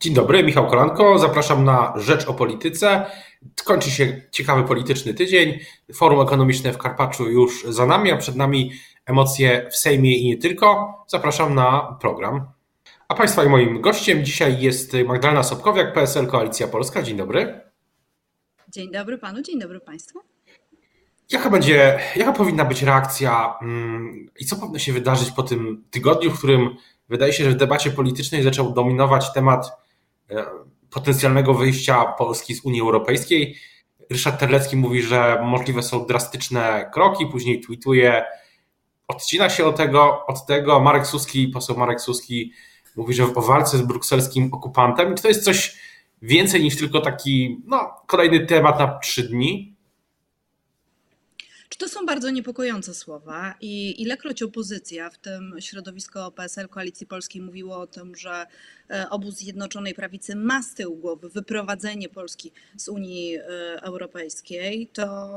Dzień dobry, Michał Kolanko. Zapraszam na Rzecz o Polityce. Kończy się ciekawy polityczny tydzień. Forum ekonomiczne w Karpaczu już za nami, a przed nami emocje w Sejmie i nie tylko. Zapraszam na program. A Państwa i moim gościem dzisiaj jest Magdalena Sobkowiak, PSL Koalicja Polska. Dzień dobry. Dzień dobry Panu, dzień dobry Państwu. Jaka będzie, jaka powinna być reakcja mm, i co powinno się wydarzyć po tym tygodniu, w którym wydaje się, że w debacie politycznej zaczął dominować temat potencjalnego wyjścia Polski z Unii Europejskiej? Ryszard Terlecki mówi, że możliwe są drastyczne kroki, później tweetuje, odcina się od tego, od tego. Marek Suski, poseł Marek Suski mówi, że o walce z brukselskim okupantem. Czy to jest coś więcej niż tylko taki no, kolejny temat na trzy dni? To są bardzo niepokojące słowa i ilekroć opozycja, w tym środowisko PSL Koalicji Polskiej mówiło o tym, że e, obóz Zjednoczonej Prawicy ma z tyłu głowy wyprowadzenie Polski z Unii e, Europejskiej, to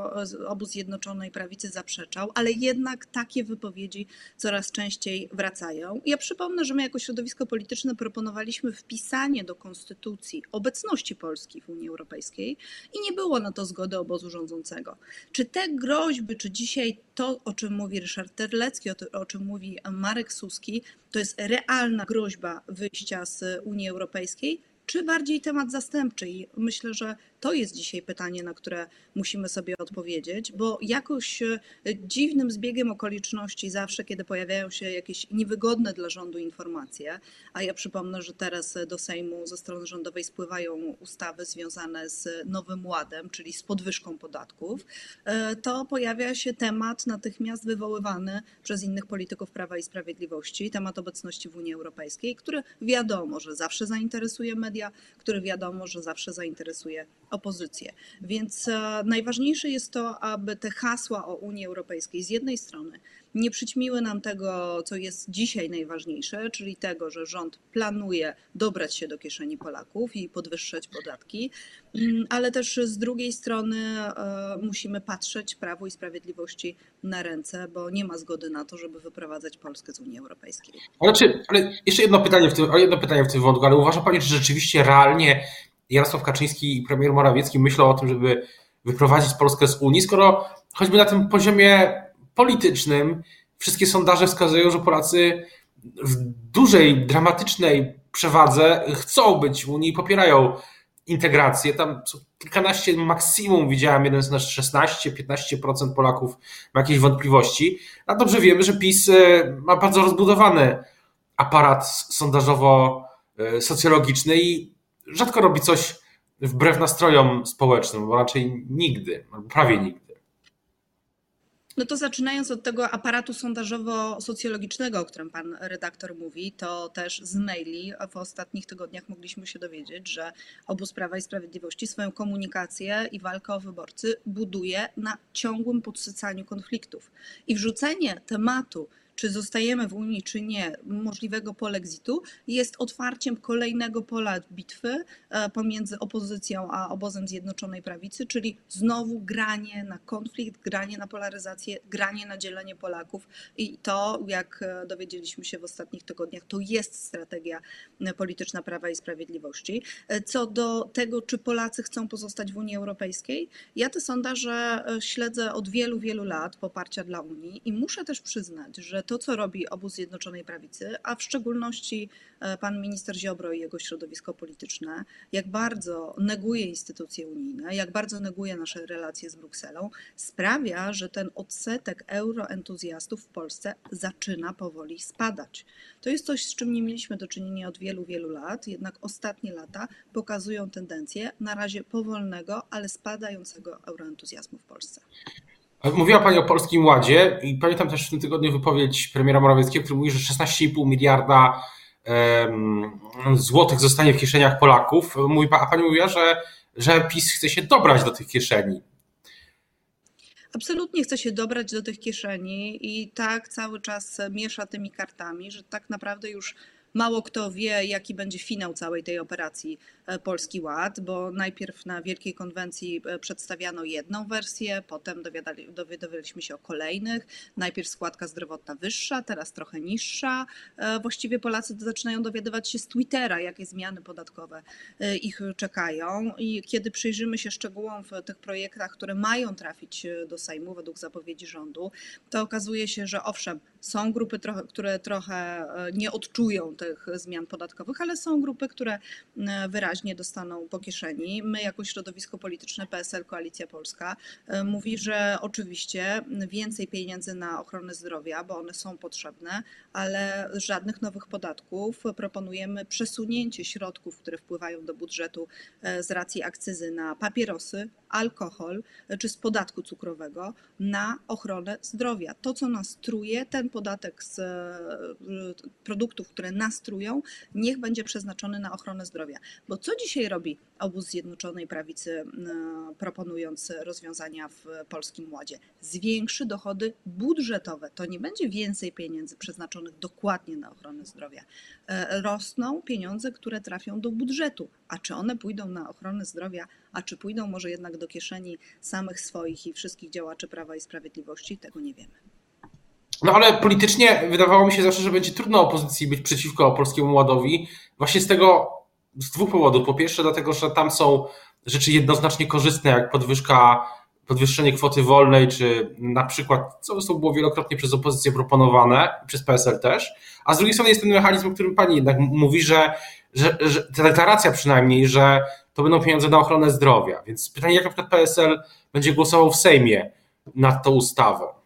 obóz Zjednoczonej Prawicy zaprzeczał, ale jednak takie wypowiedzi coraz częściej wracają. Ja przypomnę, że my jako środowisko polityczne proponowaliśmy wpisanie do konstytucji obecności Polski w Unii Europejskiej i nie było na to zgody obozu rządzącego. Czy te groźby czy dzisiaj to, o czym mówi Ryszard Terlecki, o, o czym mówi Marek Suski, to jest realna groźba wyjścia z Unii Europejskiej, czy bardziej temat zastępczy? I myślę, że to jest dzisiaj pytanie, na które musimy sobie odpowiedzieć, bo jakoś e, dziwnym zbiegiem okoliczności zawsze, kiedy pojawiają się jakieś niewygodne dla rządu informacje, a ja przypomnę, że teraz do Sejmu ze strony rządowej spływają ustawy związane z Nowym Ładem, czyli z podwyżką podatków, e, to pojawia się temat natychmiast wywoływany przez innych polityków Prawa i Sprawiedliwości, temat obecności w Unii Europejskiej, który wiadomo, że zawsze zainteresuje media, który wiadomo, że zawsze zainteresuje opozycję. Więc e, najważniejsze jest to, aby te hasła o Unii Europejskiej z jednej strony nie przyćmiły nam tego, co jest dzisiaj najważniejsze, czyli tego, że rząd planuje dobrać się do kieszeni Polaków i podwyższać podatki, mm, ale też z drugiej strony e, musimy patrzeć Prawu i Sprawiedliwości na ręce, bo nie ma zgody na to, żeby wyprowadzać Polskę z Unii Europejskiej. Ale, czy, ale jeszcze jedno pytanie, w tym, jedno pytanie w tym wątku, ale uważa Pani, że rzeczywiście realnie Jarosław Kaczyński i premier Morawiecki myślą o tym, żeby wyprowadzić Polskę z Unii, skoro choćby na tym poziomie politycznym wszystkie sondaże wskazują, że Polacy w dużej, dramatycznej przewadze chcą być w Unii i popierają integrację. Tam kilkanaście maksimum widziałem, jeden z nas 16-15% Polaków ma jakieś wątpliwości. A dobrze wiemy, że PiS e, ma bardzo rozbudowany aparat sondażowo-socjologiczny e, i rzadko robi coś wbrew nastrojom społecznym, bo raczej nigdy, prawie nigdy. No to zaczynając od tego aparatu sondażowo-socjologicznego, o którym pan redaktor mówi, to też z maili w ostatnich tygodniach mogliśmy się dowiedzieć, że obóz Prawa i Sprawiedliwości swoją komunikację i walkę o wyborcy buduje na ciągłym podsycaniu konfliktów. I wrzucenie tematu czy zostajemy w Unii, czy nie, możliwego polexitu, jest otwarciem kolejnego pola bitwy e, pomiędzy opozycją a obozem Zjednoczonej Prawicy, czyli znowu granie na konflikt, granie na polaryzację, granie na dzielenie Polaków. I to, jak e, dowiedzieliśmy się w ostatnich tygodniach, to jest strategia e, polityczna Prawa i Sprawiedliwości. Co do tego, czy Polacy chcą pozostać w Unii Europejskiej, ja te sondaże śledzę od wielu, wielu lat poparcia dla Unii i muszę też przyznać, że to, co robi obóz Zjednoczonej Prawicy, a w szczególności e, pan minister Ziobro i jego środowisko polityczne, jak bardzo neguje instytucje unijne, jak bardzo neguje nasze relacje z Brukselą, sprawia, że ten odsetek euroentuzjastów w Polsce zaczyna powoli spadać. To jest coś, z czym nie mieliśmy do czynienia od wielu, wielu lat, jednak ostatnie lata pokazują tendencję na razie powolnego, ale spadającego euroentuzjazmu w Polsce. Mówiła Pani o Polskim Ładzie i pamiętam też w tym tygodniu wypowiedź premiera Morawieckiego, który mówi, że 16,5 miliarda złotych zostanie w kieszeniach Polaków. Mówi, a Pani mówiła, że, że PiS chce się dobrać do tych kieszeni. Absolutnie chce się dobrać do tych kieszeni i tak cały czas miesza tymi kartami, że tak naprawdę już Mało kto wie, jaki będzie finał całej tej operacji e, Polski Ład, bo najpierw na Wielkiej Konwencji e, przedstawiano jedną wersję, potem dowiadywaliśmy się o kolejnych. Najpierw składka zdrowotna wyższa, teraz trochę niższa. E, właściwie Polacy zaczynają dowiadywać się z Twittera, jakie zmiany podatkowe ich czekają. I kiedy przyjrzymy się szczegółom w tych projektach, które mają trafić do Sejmu według zapowiedzi rządu, to okazuje się, że owszem, są grupy, które trochę nie odczują tych zmian podatkowych, ale są grupy, które e, wyraźnie dostaną po kieszeni. My, jako środowisko polityczne PSL Koalicja Polska, e, mówi, że oczywiście więcej pieniędzy na ochronę zdrowia, bo one są potrzebne, ale żadnych nowych podatków. Proponujemy przesunięcie środków, które wpływają do budżetu e, z racji akcyzy na papierosy, alkohol czy z podatku cukrowego na ochronę zdrowia. To, co nas truje, ten podatek z produktów, które nas nastrują, niech będzie przeznaczony na ochronę zdrowia. Bo co dzisiaj robi obóz Zjednoczonej Prawicy, e, proponując rozwiązania w Polskim Ładzie? Zwiększy dochody budżetowe. To nie będzie więcej pieniędzy przeznaczonych dokładnie na ochronę zdrowia. E, rosną pieniądze, które trafią do budżetu. A czy one pójdą na ochronę zdrowia, a czy pójdą może jednak do kieszeni samych swoich i wszystkich działaczy Prawa i Sprawiedliwości, tego nie wiemy. No ale politycznie wydawało mi się zawsze, że będzie trudno opozycji być przeciwko Polskiemu Ładowi. Właśnie z tego, z dwóch powodów. Po pierwsze dlatego, że tam są rzeczy jednoznacznie korzystne, jak podwyżka, podwyższenie kwoty wolnej, czy na przykład, co było wielokrotnie przez opozycję proponowane, przez PSL też. A z drugiej strony jest ten mechanizm, o którym pani jednak mówi, że, że, że ta deklaracja przynajmniej, że to będą pieniądze na ochronę zdrowia. Więc pytanie, jak na przykład PSL będzie głosował w Sejmie nad tą ustawą?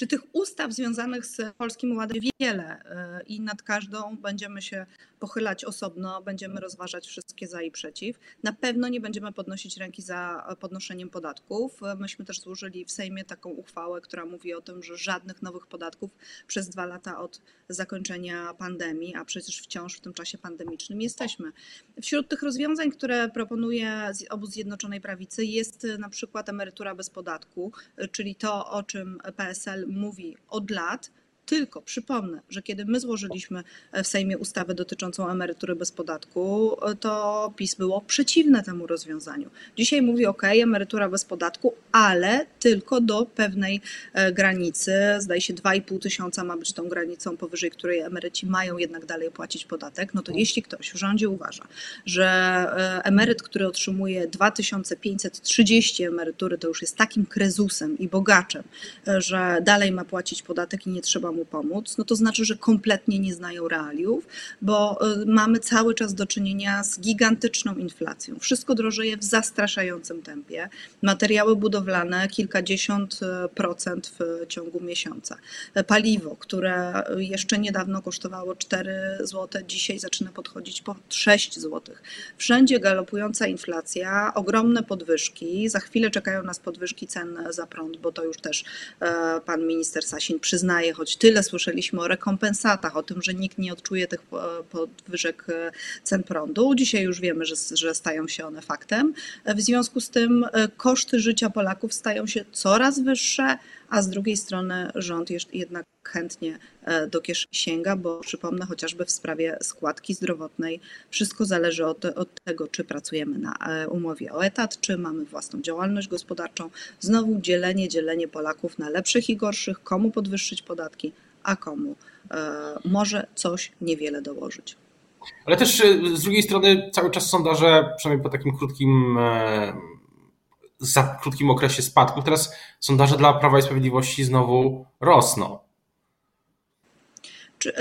Czy tych ustaw związanych z Polskim Ładem wiele y, i nad każdą będziemy się pochylać osobno, będziemy rozważać wszystkie za i przeciw. Na pewno nie będziemy podnosić ręki za podnoszeniem podatków. Myśmy też złożyli w Sejmie taką uchwałę, która mówi o tym, że żadnych nowych podatków przez dwa lata od zakończenia pandemii, a przecież wciąż w tym czasie pandemicznym jesteśmy. Wśród tych rozwiązań, które proponuje obóz Zjednoczonej Prawicy jest na przykład emerytura bez podatku, czyli to, o czym PSL mówi od lat, tylko przypomnę, że kiedy my złożyliśmy w Sejmie ustawę dotyczącą emerytury bez podatku, to PiS było przeciwne temu rozwiązaniu. Dzisiaj mówi ok, emerytura bez podatku, ale tylko do pewnej e, granicy. Zdaje się 2,5 tysiąca ma być tą granicą, powyżej której emeryci mają jednak dalej płacić podatek. No to jeśli ktoś w rządzie uważa, że e, emeryt, który otrzymuje 2530 emerytury, to już jest takim krezusem i bogaczem, e, że dalej ma płacić podatek i nie trzeba mu mu pomóc, no to znaczy, że kompletnie nie znają realiów, bo y, mamy cały czas do czynienia z gigantyczną inflacją. Wszystko drożeje w zastraszającym tempie. Materiały budowlane kilkadziesiąt y, procent w ciągu miesiąca. Paliwo, które jeszcze niedawno kosztowało 4 zł, dzisiaj zaczyna podchodzić po 6 zł. Wszędzie galopująca inflacja, ogromne podwyżki. Za chwilę czekają nas podwyżki cen za prąd, bo to już też e, pan minister Sasin przyznaje, choć tyle tyle słyszeliśmy o rekompensatach, o tym, że nikt nie odczuje tych podwyżek e, cen prądu. Dzisiaj już wiemy, że, że stają się one faktem. W związku z tym e, koszty życia Polaków stają się coraz wyższe, a z drugiej strony rząd jednak chętnie e, do kieszeni sięga, bo przypomnę chociażby w sprawie składki zdrowotnej, wszystko zależy od, od, tego, czy pracujemy na umowie o etat, czy mamy własną działalność gospodarczą. Znowu dzielenie, dzielenie Polaków na lepszych i gorszych, komu podwyższyć podatki, a komu e, może coś niewiele dołożyć. Ale też e, z drugiej strony cały czas sondaże, przynajmniej po takim krótkim, e, za krótkim okresie spadku, teraz sondaże dla Prawa i Sprawiedliwości znowu rosną.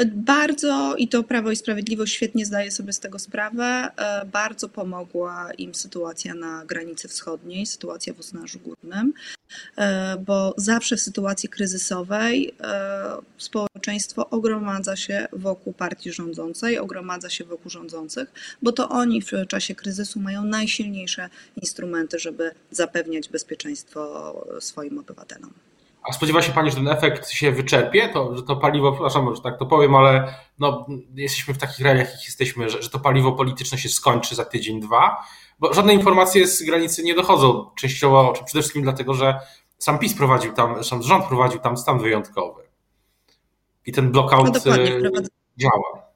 Bardzo, i to Prawo i Sprawiedliwość świetnie zdaje sobie z tego sprawę, bardzo pomogła im sytuacja na granicy wschodniej, sytuacja w Usnarzu Górnym. E, bo zawsze w sytuacji kryzysowej e, społeczeństwo ogromadza się wokół partii rządzącej, ogromadza się wokół rządzących, bo to oni w czasie kryzysu mają najsilniejsze instrumenty, żeby zapewniać bezpieczeństwo swoim obywatelom. A spodziewa się Pani, że ten efekt się wyczerpie? To, że to paliwo, przepraszam, że tak to powiem, ale no, jesteśmy w takich realiach, jakich jesteśmy, że, że to paliwo polityczne się skończy za tydzień, dwa bo żadne informacje z granicy nie dochodzą, częściowo, czy przede wszystkim dlatego, że sam PiS prowadził tam, sam rząd prowadził tam stan wyjątkowy. I ten blockout no działa.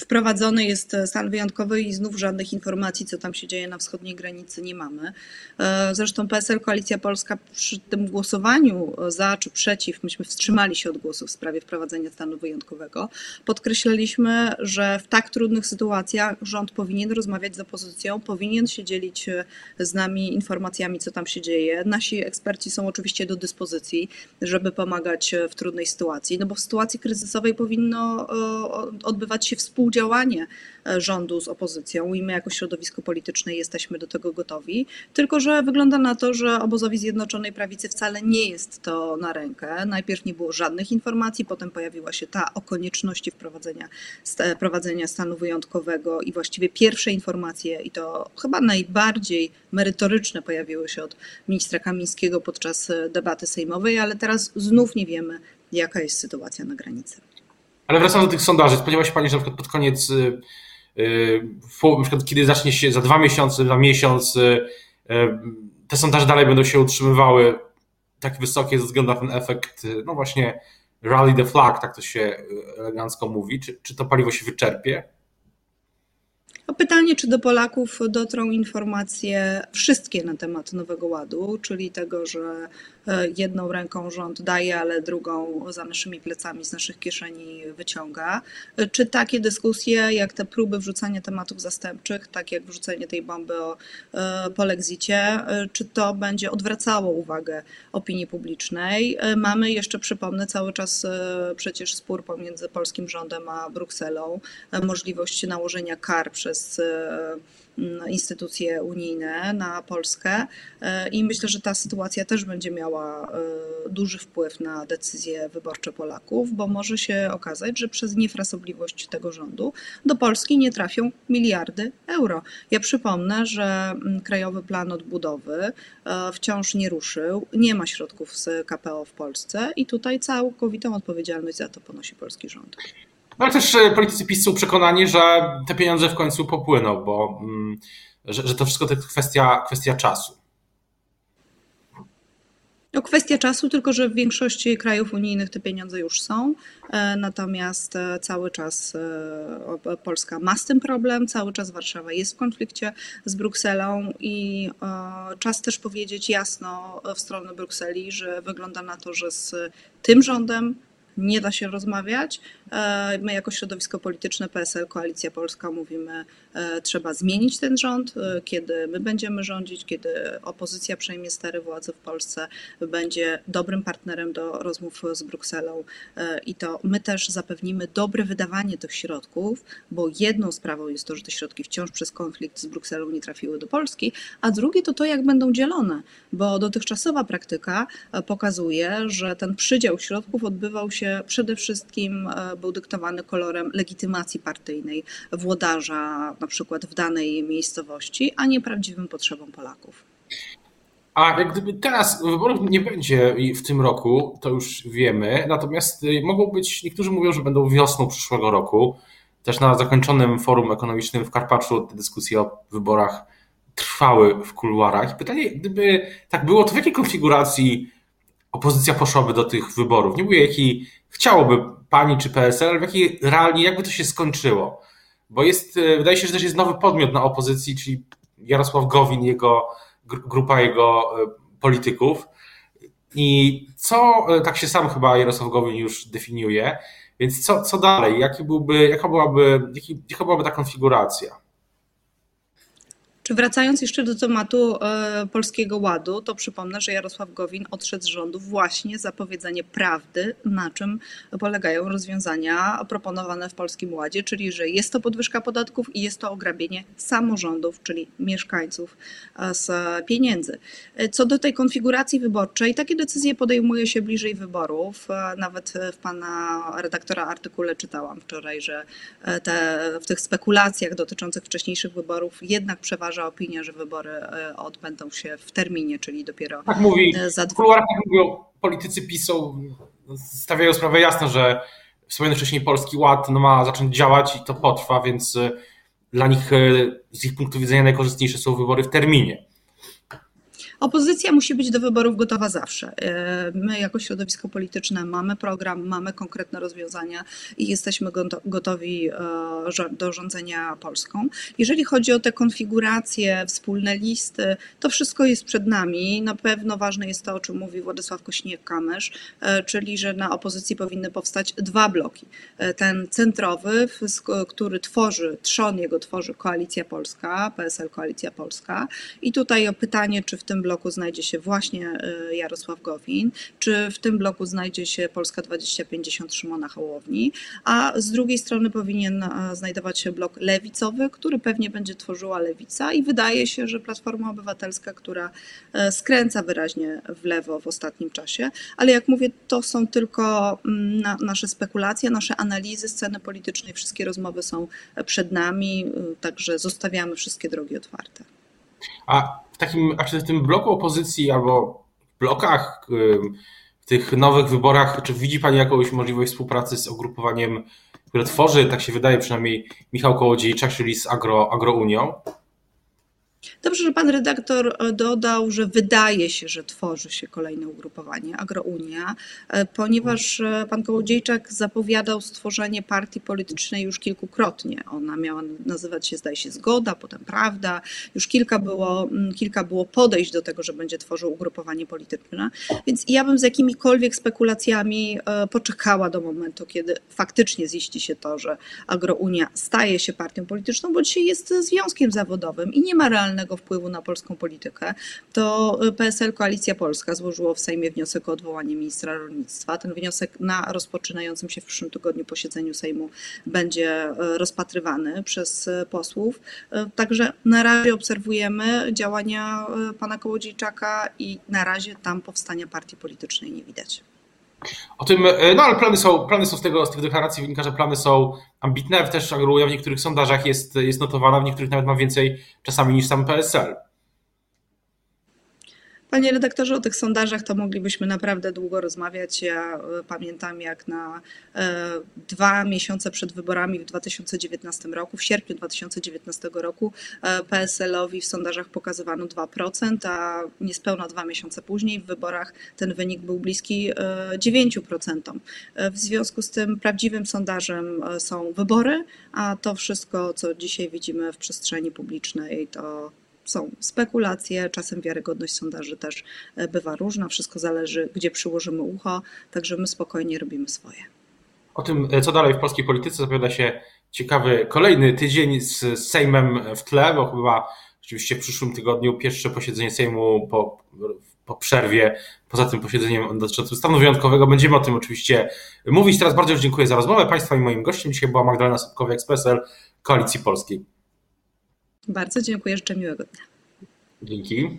Wprowadzony jest stan wyjątkowy i znów żadnych informacji, co tam się dzieje na wschodniej granicy, nie mamy. E, zresztą PSL, Koalicja Polska, przy tym głosowaniu za czy przeciw, myśmy wstrzymali się od głosu w sprawie wprowadzenia stanu wyjątkowego. Podkreślaliśmy, że w tak trudnych sytuacjach rząd powinien rozmawiać z opozycją, powinien się dzielić e, z nami informacjami, co tam się dzieje. Nasi eksperci są oczywiście do dyspozycji, żeby pomagać w trudnej sytuacji, no bo w sytuacji kryzysowej powinno e, odbywać się współpraca współdziałanie e, rządu z opozycją i my jako środowisko polityczne jesteśmy do tego gotowi. Tylko, że wygląda na to, że obozowi Zjednoczonej Prawicy wcale nie jest to na rękę. Najpierw nie było żadnych informacji, potem pojawiła się ta o konieczności wprowadzenia prowadzenia stanu wyjątkowego i właściwie pierwsze informacje, i to chyba najbardziej merytoryczne, pojawiły się od ministra Kamińskiego podczas e, debaty sejmowej, ale teraz znów nie wiemy, jaka jest sytuacja na granicy. Ale wracając do tych sondaży, spodziewa się Pani, że na przykład pod koniec, y, y, na przykład kiedy zacznie się za dwa miesiące, za miesiąc, y, te sondaże dalej będą się utrzymywały tak wysokie ze względu na ten efekt, no właśnie rally the flag, tak to się elegancko mówi. Czy, czy to paliwo się wyczerpie? Pytanie, czy do Polaków dotrą informacje wszystkie na temat Nowego Ładu, czyli tego, że E, jedną ręką rząd daje, ale drugą za naszymi plecami z naszych kieszeni wyciąga. E, czy takie dyskusje, jak te próby wrzucania tematów zastępczych, tak jak wrzucenie tej bomby o e, polexicie, czy to będzie odwracało uwagę opinii publicznej? Mamy jeszcze, przypomnę, cały czas przecież spór pomiędzy polskim rządem a Brukselą, możliwość nałożenia kar przez instytucje unijne na Polskę i myślę, że ta sytuacja też będzie miała e, duży wpływ na decyzje wyborcze Polaków, bo może się okazać, że przez niefrasobliwość tego rządu do Polski nie trafią miliardy euro. Ja przypomnę, że mm, Krajowy Plan Odbudowy e, wciąż nie ruszył, nie ma środków z KPO w Polsce i tutaj całkowitą odpowiedzialność za to ponosi polski rząd. No ale też e, politycy PiS są przekonani, że te pieniądze w końcu popłyną, bo mm, że, że to wszystko to jest kwestia, kwestia czasu. No kwestia czasu, tylko że w większości krajów unijnych te pieniądze już są, e, natomiast e, cały czas Polska ma z tym problem, cały czas Warszawa jest w konflikcie z Brukselą i czas też powiedzieć jasno w stronę Brukseli, że wygląda na to, że z tym rządem nie da się rozmawiać. E, my jako środowisko polityczne PSL, Koalicja Polska mówimy, e, trzeba zmienić ten rząd, e, kiedy my będziemy rządzić, kiedy opozycja przejmie stery władzy w Polsce, będzie dobrym partnerem do rozmów z Brukselą i to my też zapewnimy dobre wydawanie tych środków, bo jedną sprawą jest to, że te środki wciąż przez konflikt z Brukselą nie trafiły do Polski, a drugie to to, jak będą dzielone, bo dotychczasowa praktyka pokazuje, że ten przydział środków odbywał się przede wszystkim e, był dyktowany kolorem legitymacji partyjnej włodarza na przykład w danej miejscowości, a nie prawdziwym potrzebom Polaków. A jak gdyby teraz wyborów nie będzie w tym roku, to już wiemy, natomiast y, mogą być, niektórzy mówią, że będą wiosną przyszłego roku. Też na zakończonym forum ekonomicznym w Karpaczu te dyskusje o wyborach trwały w kuluarach. Pytanie, gdyby tak było, to w jakiej konfiguracji opozycja poszłaby do tych wyborów? Nie mówię, jaki chciałoby pani czy PSL, ale w jakiej realnie, jakby to się skończyło? Bo jest, e, wydaje się, że też jest nowy podmiot na opozycji, czyli Jarosław Gowin, jego grupa jego e, polityków. I co, e, tak się sam chyba Jarosław Gowin już definiuje, więc co, co dalej? Jaki byłby, jaka, byłaby, jaki, jaka byłaby ta konfiguracja? Czy wracając jeszcze do tematu e, Polskiego Ładu, to przypomnę, że Jarosław Gowin odszedł z rządu właśnie za powiedzenie prawdy, na czym polegają rozwiązania proponowane w Polskim Ładzie, czyli że jest to podwyżka podatków i jest to ograbienie samorządów, czyli mieszkańców e, z pieniędzy. E, co do tej konfiguracji wyborczej, takie decyzje podejmuje się bliżej wyborów. Nawet w pana redaktora artykule czytałam wczoraj, że te, w tych spekulacjach dotyczących wcześniejszych wyborów jednak przeważa opinia, że wybory e, odbędą się w terminie, czyli dopiero tak mówi, e, za dwa... W kuluarach tak mówią, politycy PiSu stawiają sprawę jasno, że wspomniany wcześniej Polski Ład no, ma zacząć działać i to potrwa, więc e, dla nich z ich punktu widzenia najkorzystniejsze są wybory w terminie. Opozycja musi być do wyborów gotowa zawsze. E, my, jako środowisko polityczne, mamy program, mamy konkretne rozwiązania i jesteśmy gotowi e, do rządzenia Polską. Jeżeli chodzi o te konfiguracje, wspólne listy, to wszystko jest przed nami. Na pewno ważne jest to, o czym mówi Władysław Kośniak-Kamysz, e, czyli że na opozycji powinny powstać dwa bloki. Ten centrowy, który tworzy, trzon jego tworzy Koalicja Polska, PSL Koalicja Polska. I tutaj o pytanie, czy w tym bloku znajdzie się właśnie y, Jarosław Gowin, czy w tym bloku znajdzie się Polska 2050 Szymona Hołowni, a z drugiej strony powinien znajdować się blok lewicowy, który pewnie będzie tworzyła lewica i wydaje się, że Platforma Obywatelska, która e, skręca wyraźnie w lewo w ostatnim czasie, ale jak mówię, to są tylko mm, na, nasze spekulacje, nasze analizy sceny politycznej, wszystkie rozmowy są przed nami, także zostawiamy wszystkie drogi otwarte. A takim, a czy w tym bloku opozycji albo blokach, w tych nowych wyborach, czy widzi Pani jakąś możliwość współpracy z ugrupowaniem, które tworzy, tak się wydaje przynajmniej Michał Kołodziejczak, czyli z Agro, Agrounią? Dobrze, że pan redaktor e, dodał, że wydaje się, że tworzy się kolejne ugrupowanie, Agrounia, e, ponieważ e, pan Kołodziejczak zapowiadał stworzenie partii politycznej już kilkukrotnie. Ona miała nazywać się, zdaje się, Zgoda, potem Prawda. Już kilka było, mm, kilka było podejść do tego, że będzie tworzył ugrupowanie polityczne. Więc ja bym z jakimikolwiek spekulacjami poczekała do momentu, kiedy faktycznie ziści się to, że Agrounia staje się partią polityczną, bo dzisiaj jest związkiem zawodowym i nie ma realnego realnego wpływu na polską politykę, to PSL Koalicja Polska złożyło w Sejmie wniosek o odwołanie ministra rolnictwa. Ten wniosek na rozpoczynającym się w przyszłym tygodniu posiedzeniu Sejmu będzie e, rozpatrywany przez e, posłów. E, także na razie obserwujemy działania pana Kołodziejczaka i na razie tam powstania partii politycznej nie widać. O tym, no ale plany są, plany są z, tego, z tych deklaracji wynika, że plany są ambitne, też Agruja w niektórych sondażach jest, jest notowana, w niektórych nawet ma więcej czasami niż sam PSL. Panie redaktorze, o tych sondażach to moglibyśmy naprawdę długo rozmawiać. Ja e, pamiętam, jak na e, dwa miesiące przed wyborami w 2019 roku, w sierpniu 2019 roku, e, PSL-owi w sondażach pokazywano 2%, a niespełna dwa miesiące później w wyborach ten wynik był bliski 9%. W związku z tym prawdziwym sondażem są wybory, a to wszystko, co dzisiaj widzimy w przestrzeni publicznej, to są spekulacje, czasem wiarygodność sondaży też e, bywa różna, wszystko zależy, gdzie przyłożymy ucho, także my spokojnie robimy swoje. O tym, e, co dalej w polskiej polityce, zapowiada się ciekawy kolejny tydzień z Sejmem w tle, bo chyba oczywiście w przyszłym tygodniu pierwsze posiedzenie Sejmu po, po przerwie, poza tym posiedzeniem dotyczącym stanu wyjątkowego. Będziemy o tym oczywiście mówić. Teraz bardzo dziękuję za rozmowę Państwa i moim gościem dzisiaj była Magdalena Sobkowiak z PSL Koalicji Polskiej. Bardzo dziękuję, życzę miłego dnia. Dzięki.